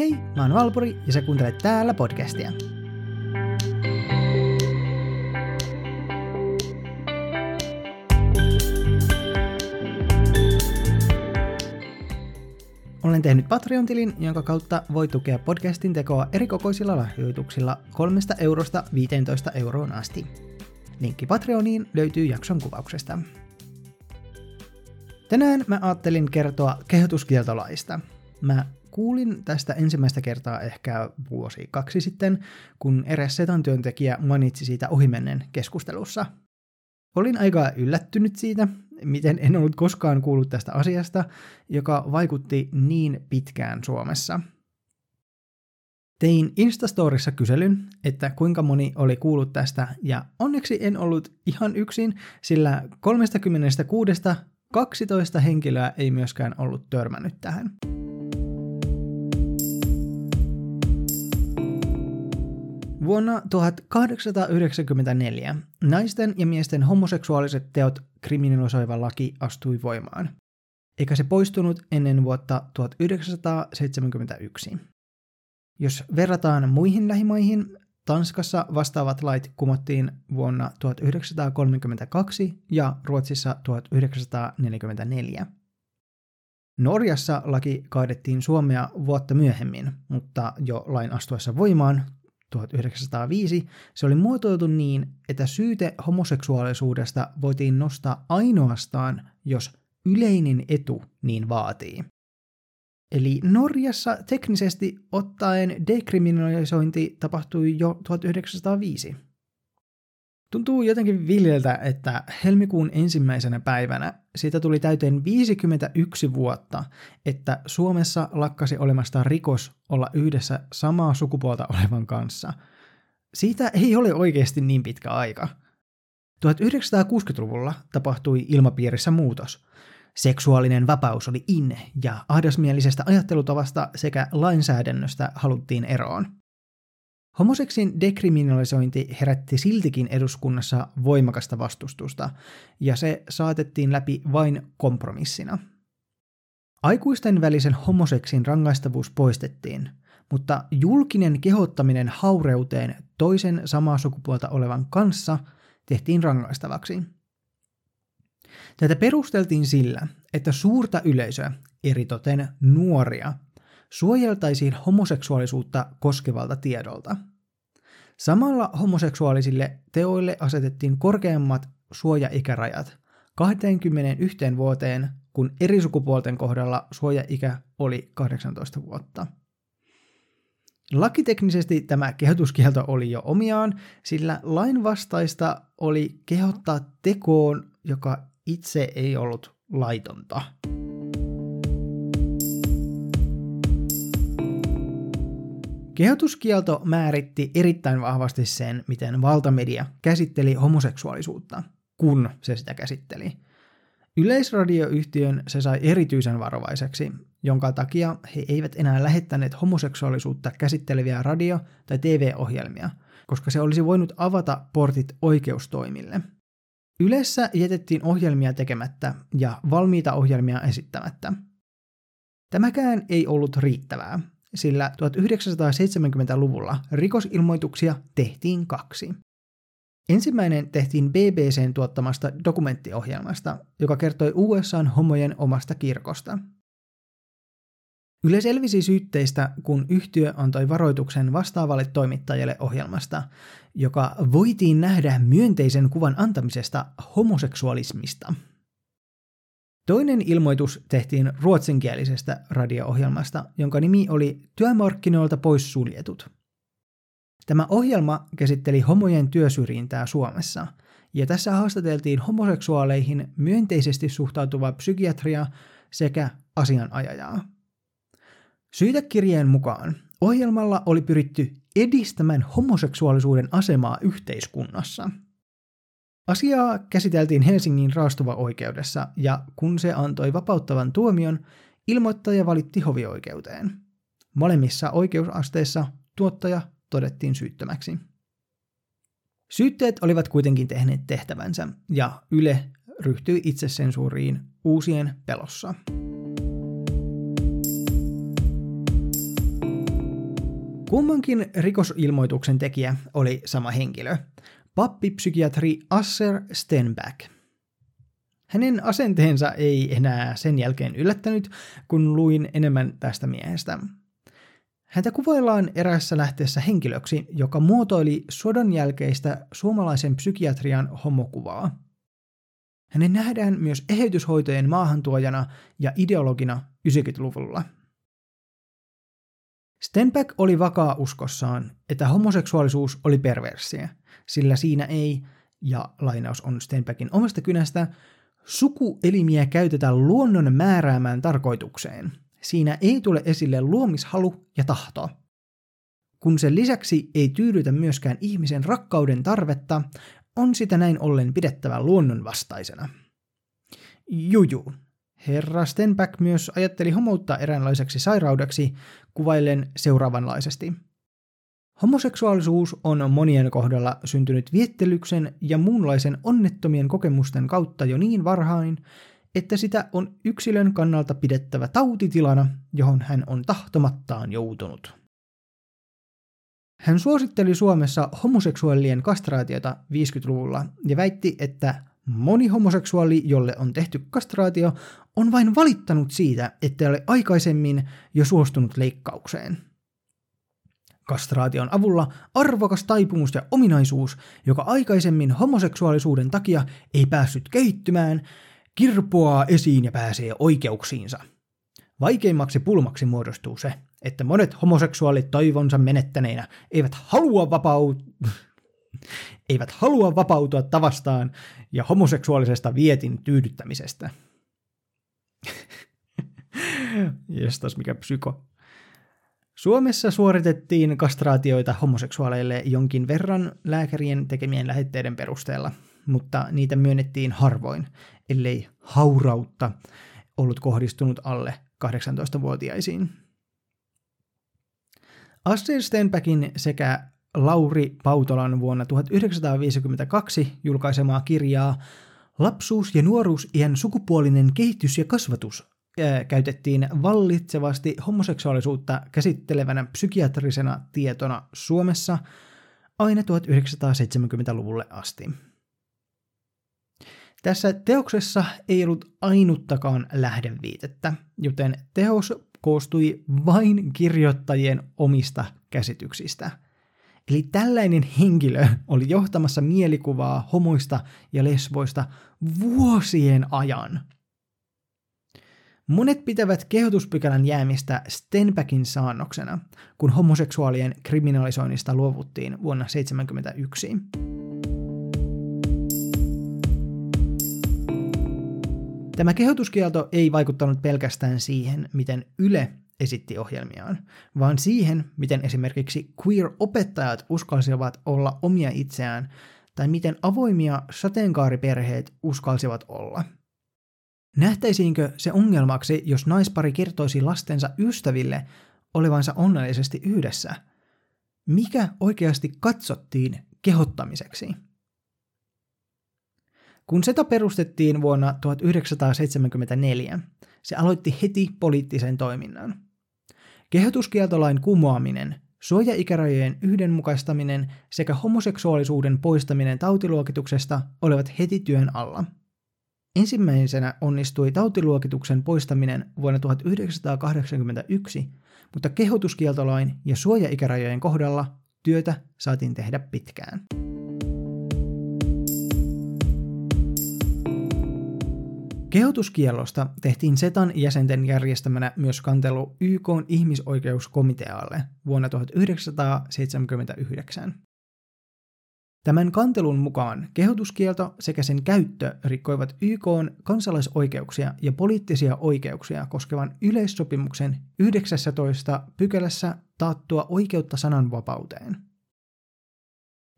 Hei, mä oon Valpuri ja sä kuuntelet täällä podcastia. Olen tehnyt Patreon-tilin, jonka kautta voi tukea podcastin tekoa erikokoisilla lahjoituksilla 3 eurosta 15 euroon asti. Linkki Patreoniin löytyy jakson kuvauksesta. Tänään mä ajattelin kertoa kehotuskieltolaista. Mä kuulin tästä ensimmäistä kertaa ehkä vuosi kaksi sitten, kun eräs setan työntekijä mainitsi siitä ohimennen keskustelussa. Olin aika yllättynyt siitä, miten en ollut koskaan kuullut tästä asiasta, joka vaikutti niin pitkään Suomessa. Tein Instastorissa kyselyn, että kuinka moni oli kuullut tästä, ja onneksi en ollut ihan yksin, sillä 36 12 henkilöä ei myöskään ollut törmännyt tähän. Vuonna 1894 naisten ja miesten homoseksuaaliset teot kriminalisoiva laki astui voimaan, eikä se poistunut ennen vuotta 1971. Jos verrataan muihin lähimaihin, Tanskassa vastaavat lait kumottiin vuonna 1932 ja Ruotsissa 1944. Norjassa laki kaadettiin Suomea vuotta myöhemmin, mutta jo lain astuessa voimaan 1905 se oli muotoiltu niin, että syyte homoseksuaalisuudesta voitiin nostaa ainoastaan, jos yleinen etu niin vaatii. Eli Norjassa teknisesti ottaen dekriminalisointi tapahtui jo 1905. Tuntuu jotenkin viljeltä, että helmikuun ensimmäisenä päivänä siitä tuli täyteen 51 vuotta, että Suomessa lakkasi olemasta rikos olla yhdessä samaa sukupuolta olevan kanssa. Siitä ei ole oikeasti niin pitkä aika. 1960-luvulla tapahtui ilmapiirissä muutos – Seksuaalinen vapaus oli in ja ahdasmielisestä ajattelutavasta sekä lainsäädännöstä haluttiin eroon. Homoseksin dekriminalisointi herätti siltikin eduskunnassa voimakasta vastustusta, ja se saatettiin läpi vain kompromissina. Aikuisten välisen homoseksin rangaistavuus poistettiin, mutta julkinen kehottaminen haureuteen toisen samaa sukupuolta olevan kanssa tehtiin rangaistavaksi – Tätä perusteltiin sillä, että suurta yleisöä, eritoten nuoria, suojeltaisiin homoseksuaalisuutta koskevalta tiedolta. Samalla homoseksuaalisille teoille asetettiin korkeammat suojaikärajat 21 vuoteen, kun eri sukupuolten kohdalla suojaikä oli 18 vuotta. Lakiteknisesti tämä kehotuskielto oli jo omiaan, sillä lainvastaista oli kehottaa tekoon, joka itse ei ollut laitonta. Kehotuskielto määritti erittäin vahvasti sen, miten valtamedia käsitteli homoseksuaalisuutta, kun se sitä käsitteli. Yleisradioyhtiön se sai erityisen varovaiseksi, jonka takia he eivät enää lähettäneet homoseksuaalisuutta käsitteleviä radio- tai TV-ohjelmia, koska se olisi voinut avata portit oikeustoimille – Ylessä jätettiin ohjelmia tekemättä ja valmiita ohjelmia esittämättä. Tämäkään ei ollut riittävää, sillä 1970-luvulla rikosilmoituksia tehtiin kaksi. Ensimmäinen tehtiin BBCn tuottamasta dokumenttiohjelmasta, joka kertoi USAn homojen omasta kirkosta – Yle selvisi syytteistä, kun yhtiö antoi varoituksen vastaavalle toimittajalle ohjelmasta, joka voitiin nähdä myönteisen kuvan antamisesta homoseksualismista. Toinen ilmoitus tehtiin ruotsinkielisestä radio-ohjelmasta, jonka nimi oli Työmarkkinoilta pois suljetut. Tämä ohjelma käsitteli homojen työsyrjintää Suomessa, ja tässä haastateltiin homoseksuaaleihin myönteisesti suhtautuvaa psykiatria sekä asianajajaa. Syytekirjeen mukaan ohjelmalla oli pyritty edistämään homoseksuaalisuuden asemaa yhteiskunnassa. Asiaa käsiteltiin Helsingin raastuva oikeudessa ja kun se antoi vapauttavan tuomion, ilmoittaja valitti hovioikeuteen. Molemmissa oikeusasteissa tuottaja todettiin syyttömäksi. Syytteet olivat kuitenkin tehneet tehtävänsä ja Yle ryhtyi itsesensuuriin uusien pelossa. Kummankin rikosilmoituksen tekijä oli sama henkilö, pappipsykiatri Asser Stenback. Hänen asenteensa ei enää sen jälkeen yllättänyt, kun luin enemmän tästä miehestä. Häntä kuvaillaan erässä lähteessä henkilöksi, joka muotoili sodan jälkeistä suomalaisen psykiatrian homokuvaa. Hänen nähdään myös eheytyshoitojen maahantuojana ja ideologina 90-luvulla. Stenbeck oli vakaa uskossaan, että homoseksuaalisuus oli perversiä, sillä siinä ei, ja lainaus on Stenbeckin omasta kynästä, sukuelimiä käytetään luonnon määräämään tarkoitukseen. Siinä ei tule esille luomishalu ja tahto. Kun sen lisäksi ei tyydytä myöskään ihmisen rakkauden tarvetta, on sitä näin ollen pidettävä luonnonvastaisena. Juju. Herra Stenback myös ajatteli homoutta eräänlaiseksi sairaudeksi, kuvaillen seuraavanlaisesti. Homoseksuaalisuus on monien kohdalla syntynyt viettelyksen ja muunlaisen onnettomien kokemusten kautta jo niin varhain, että sitä on yksilön kannalta pidettävä tautitilana, johon hän on tahtomattaan joutunut. Hän suositteli Suomessa homoseksuaalien kastraatiota 50-luvulla ja väitti, että moni homoseksuaali, jolle on tehty kastraatio, on vain valittanut siitä, että ole aikaisemmin jo suostunut leikkaukseen. Kastraation avulla arvokas taipumus ja ominaisuus, joka aikaisemmin homoseksuaalisuuden takia ei päässyt kehittymään, kirpoaa esiin ja pääsee oikeuksiinsa. Vaikeimmaksi pulmaksi muodostuu se, että monet homoseksuaalit toivonsa menettäneinä eivät halua vapautua eivät halua vapautua tavastaan ja homoseksuaalisesta vietin tyydyttämisestä. Jestas, mikä psyko. Suomessa suoritettiin kastraatioita homoseksuaaleille jonkin verran lääkärien tekemien lähetteiden perusteella, mutta niitä myönnettiin harvoin, ellei haurautta ollut kohdistunut alle 18-vuotiaisiin. Astrid Stenbackin sekä Lauri Pautolan vuonna 1952 julkaisemaa kirjaa Lapsuus- ja nuoruusiän sukupuolinen kehitys ja kasvatus käytettiin vallitsevasti homoseksuaalisuutta käsittelevänä psykiatrisena tietona Suomessa aina 1970-luvulle asti. Tässä teoksessa ei ollut ainuttakaan lähdeviitettä, joten teos koostui vain kirjoittajien omista käsityksistä. Eli tällainen henkilö oli johtamassa mielikuvaa homoista ja lesboista vuosien ajan. Monet pitävät kehotuspykälän jäämistä Stenbackin saannoksena, kun homoseksuaalien kriminalisoinnista luovuttiin vuonna 1971. Tämä kehotuskielto ei vaikuttanut pelkästään siihen, miten Yle esitti ohjelmiaan, vaan siihen, miten esimerkiksi queer-opettajat uskalsivat olla omia itseään tai miten avoimia sateenkaariperheet uskalsivat olla. Nähtäisiinkö se ongelmaksi, jos naispari kertoisi lastensa ystäville olevansa onnellisesti yhdessä? Mikä oikeasti katsottiin kehottamiseksi? Kun SETA perustettiin vuonna 1974, se aloitti heti poliittisen toiminnan. Kehotuskieltolain kumoaminen, suojaikärajojen yhdenmukaistaminen sekä homoseksuaalisuuden poistaminen tautiluokituksesta olivat heti työn alla. Ensimmäisenä onnistui tautiluokituksen poistaminen vuonna 1981, mutta kehotuskieltolain ja suojaikärajojen kohdalla työtä saatiin tehdä pitkään. Kehotuskiellosta tehtiin SETAn jäsenten järjestämänä myös kantelu YK ihmisoikeuskomitealle vuonna 1979. Tämän kantelun mukaan kehotuskielto sekä sen käyttö rikkoivat YK kansalaisoikeuksia ja poliittisia oikeuksia koskevan yleissopimuksen 19 pykälässä taattua oikeutta sananvapauteen.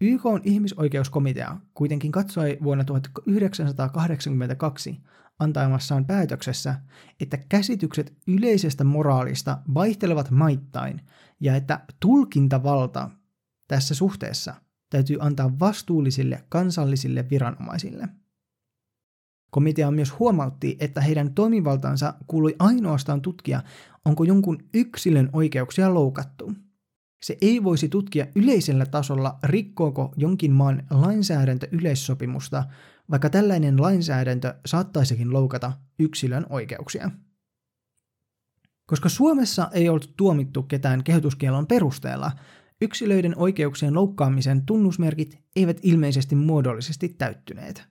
YK ihmisoikeuskomitea kuitenkin katsoi vuonna 1982 antamassaan päätöksessä, että käsitykset yleisestä moraalista vaihtelevat maittain ja että tulkintavalta tässä suhteessa täytyy antaa vastuullisille kansallisille viranomaisille. Komitea myös huomautti, että heidän toimivaltansa kuului ainoastaan tutkia, onko jonkun yksilön oikeuksia loukattu. Se ei voisi tutkia yleisellä tasolla, rikkooko jonkin maan lainsäädäntö yleissopimusta, vaikka tällainen lainsäädäntö saattaisikin loukata yksilön oikeuksia. Koska Suomessa ei ollut tuomittu ketään kehotuskielon perusteella, yksilöiden oikeuksien loukkaamisen tunnusmerkit eivät ilmeisesti muodollisesti täyttyneet.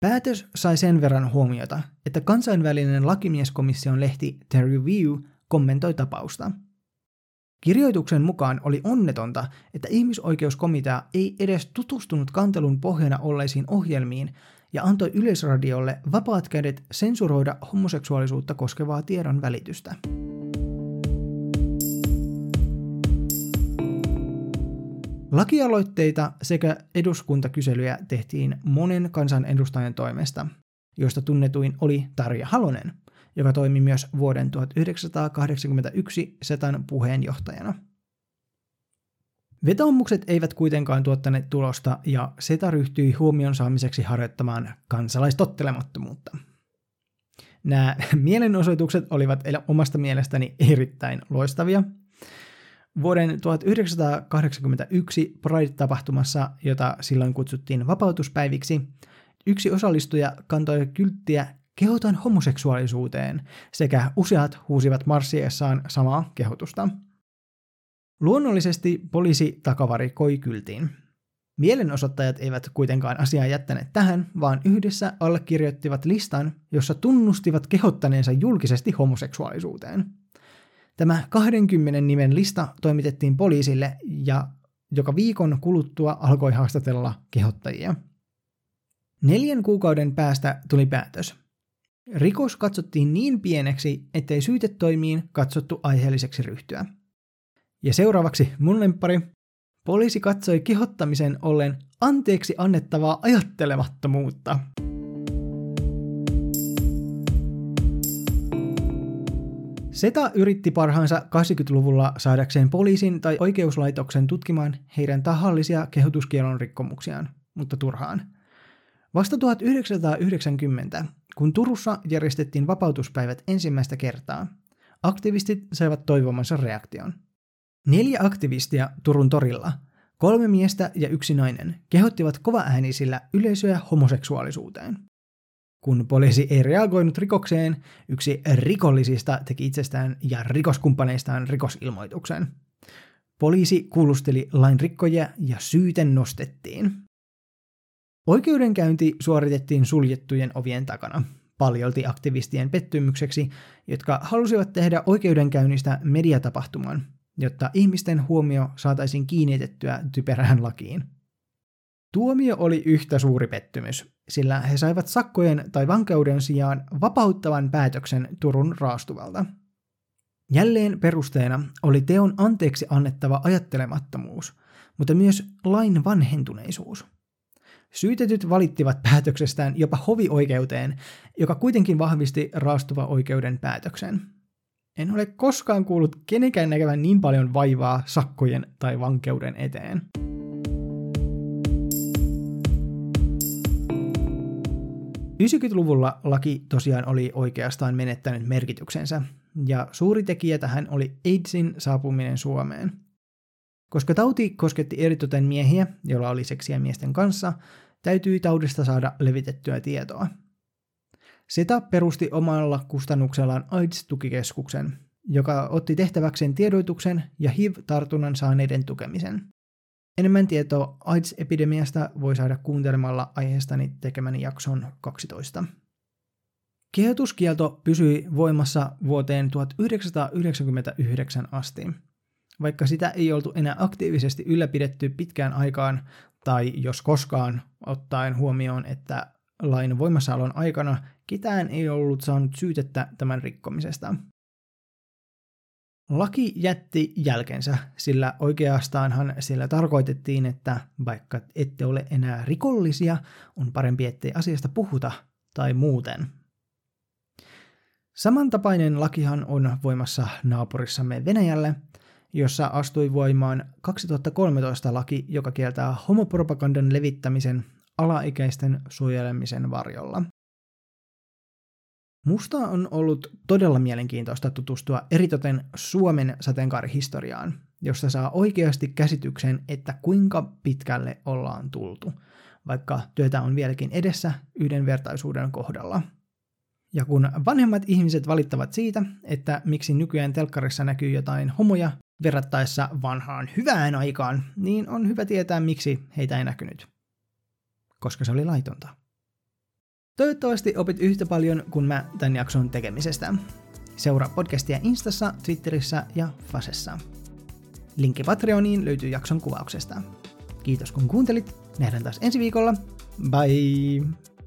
Päätös sai sen verran huomiota, että kansainvälinen lakimieskomission lehti The Review kommentoi tapausta. Kirjoituksen mukaan oli onnetonta, että ihmisoikeuskomitea ei edes tutustunut kantelun pohjana olleisiin ohjelmiin ja antoi Yleisradiolle vapaat kädet sensuroida homoseksuaalisuutta koskevaa tiedon välitystä. Lakialoitteita sekä eduskuntakyselyjä tehtiin monen kansanedustajan toimesta, joista tunnetuin oli Tarja Halonen, joka toimi myös vuoden 1981 SETAn puheenjohtajana. Vetoomukset eivät kuitenkaan tuottaneet tulosta ja SETA ryhtyi huomion saamiseksi harjoittamaan kansalaistottelemattomuutta. Nämä mielenosoitukset olivat omasta mielestäni erittäin loistavia – Vuoden 1981 Pride-tapahtumassa, jota silloin kutsuttiin vapautuspäiviksi, yksi osallistuja kantoi kylttiä kehotan homoseksuaalisuuteen sekä useat huusivat marssiessaan samaa kehotusta. Luonnollisesti poliisi takavarikoi kyltiin. Mielenosoittajat eivät kuitenkaan asiaa jättäneet tähän, vaan yhdessä allekirjoittivat listan, jossa tunnustivat kehottaneensa julkisesti homoseksuaalisuuteen – Tämä 20 nimen lista toimitettiin poliisille ja joka viikon kuluttua alkoi haastatella kehottajia. Neljän kuukauden päästä tuli päätös. Rikos katsottiin niin pieneksi, ettei syytetoimiin katsottu aiheelliseksi ryhtyä. Ja seuraavaksi mun lemppari. Poliisi katsoi kehottamisen ollen anteeksi annettavaa ajattelemattomuutta. Seta yritti parhaansa 80-luvulla saadakseen poliisin tai oikeuslaitoksen tutkimaan heidän tahallisia kehotuskielon rikkomuksiaan, mutta turhaan. Vasta 1990, kun Turussa järjestettiin vapautuspäivät ensimmäistä kertaa, aktivistit saivat toivomansa reaktion. Neljä aktivistia Turun torilla, kolme miestä ja yksi nainen, kehottivat kovaäänisillä yleisöä homoseksuaalisuuteen. Kun poliisi ei reagoinut rikokseen, yksi rikollisista teki itsestään ja rikoskumppaneistaan rikosilmoituksen. Poliisi kuulusteli lain rikkoja ja syyten nostettiin. Oikeudenkäynti suoritettiin suljettujen ovien takana, paljolti aktivistien pettymykseksi, jotka halusivat tehdä oikeudenkäynnistä mediatapahtuman, jotta ihmisten huomio saataisiin kiinnitettyä typerään lakiin. Tuomio oli yhtä suuri pettymys, sillä he saivat sakkojen tai vankeuden sijaan vapauttavan päätöksen Turun raastuvalta. Jälleen perusteena oli teon anteeksi annettava ajattelemattomuus, mutta myös lain vanhentuneisuus. Syytetyt valittivat päätöksestään jopa hovioikeuteen, joka kuitenkin vahvisti raastuva oikeuden päätöksen. En ole koskaan kuullut kenenkään näkevän niin paljon vaivaa sakkojen tai vankeuden eteen. 90-luvulla laki tosiaan oli oikeastaan menettänyt merkityksensä, ja suuri tekijä tähän oli AIDSin saapuminen Suomeen. Koska tauti kosketti eritoten miehiä, joilla oli seksiä miesten kanssa, täytyi taudista saada levitettyä tietoa. SETA perusti omalla kustannuksellaan AIDS-tukikeskuksen, joka otti tehtäväkseen tiedoituksen ja HIV-tartunnan saaneiden tukemisen. Enemmän tietoa AIDS-epidemiasta voi saada kuuntelemalla aiheestani tekemäni jakson 12. Kehotuskielto pysyi voimassa vuoteen 1999 asti. Vaikka sitä ei oltu enää aktiivisesti ylläpidetty pitkään aikaan, tai jos koskaan, ottaen huomioon, että lain voimassaolon aikana ketään ei ollut saanut syytettä tämän rikkomisesta. Laki jätti jälkensä, sillä oikeastaanhan sillä tarkoitettiin, että vaikka ette ole enää rikollisia, on parempi ettei asiasta puhuta tai muuten. Samantapainen lakihan on voimassa naapurissamme Venäjälle, jossa astui voimaan 2013 laki, joka kieltää homopropagandan levittämisen alaikäisten suojelemisen varjolla. Musta on ollut todella mielenkiintoista tutustua eritoten Suomen sateenkaarihistoriaan, josta saa oikeasti käsityksen, että kuinka pitkälle ollaan tultu, vaikka työtä on vieläkin edessä yhdenvertaisuuden kohdalla. Ja kun vanhemmat ihmiset valittavat siitä, että miksi nykyään telkkarissa näkyy jotain homoja verrattaessa vanhaan hyvään aikaan, niin on hyvä tietää, miksi heitä ei näkynyt. Koska se oli laitonta. Toivottavasti opit yhtä paljon kuin mä tämän jakson tekemisestä. Seuraa podcastia Instassa, Twitterissä ja Fasessa. Linkki Patreoniin löytyy jakson kuvauksesta. Kiitos kun kuuntelit. Nähdään taas ensi viikolla. Bye!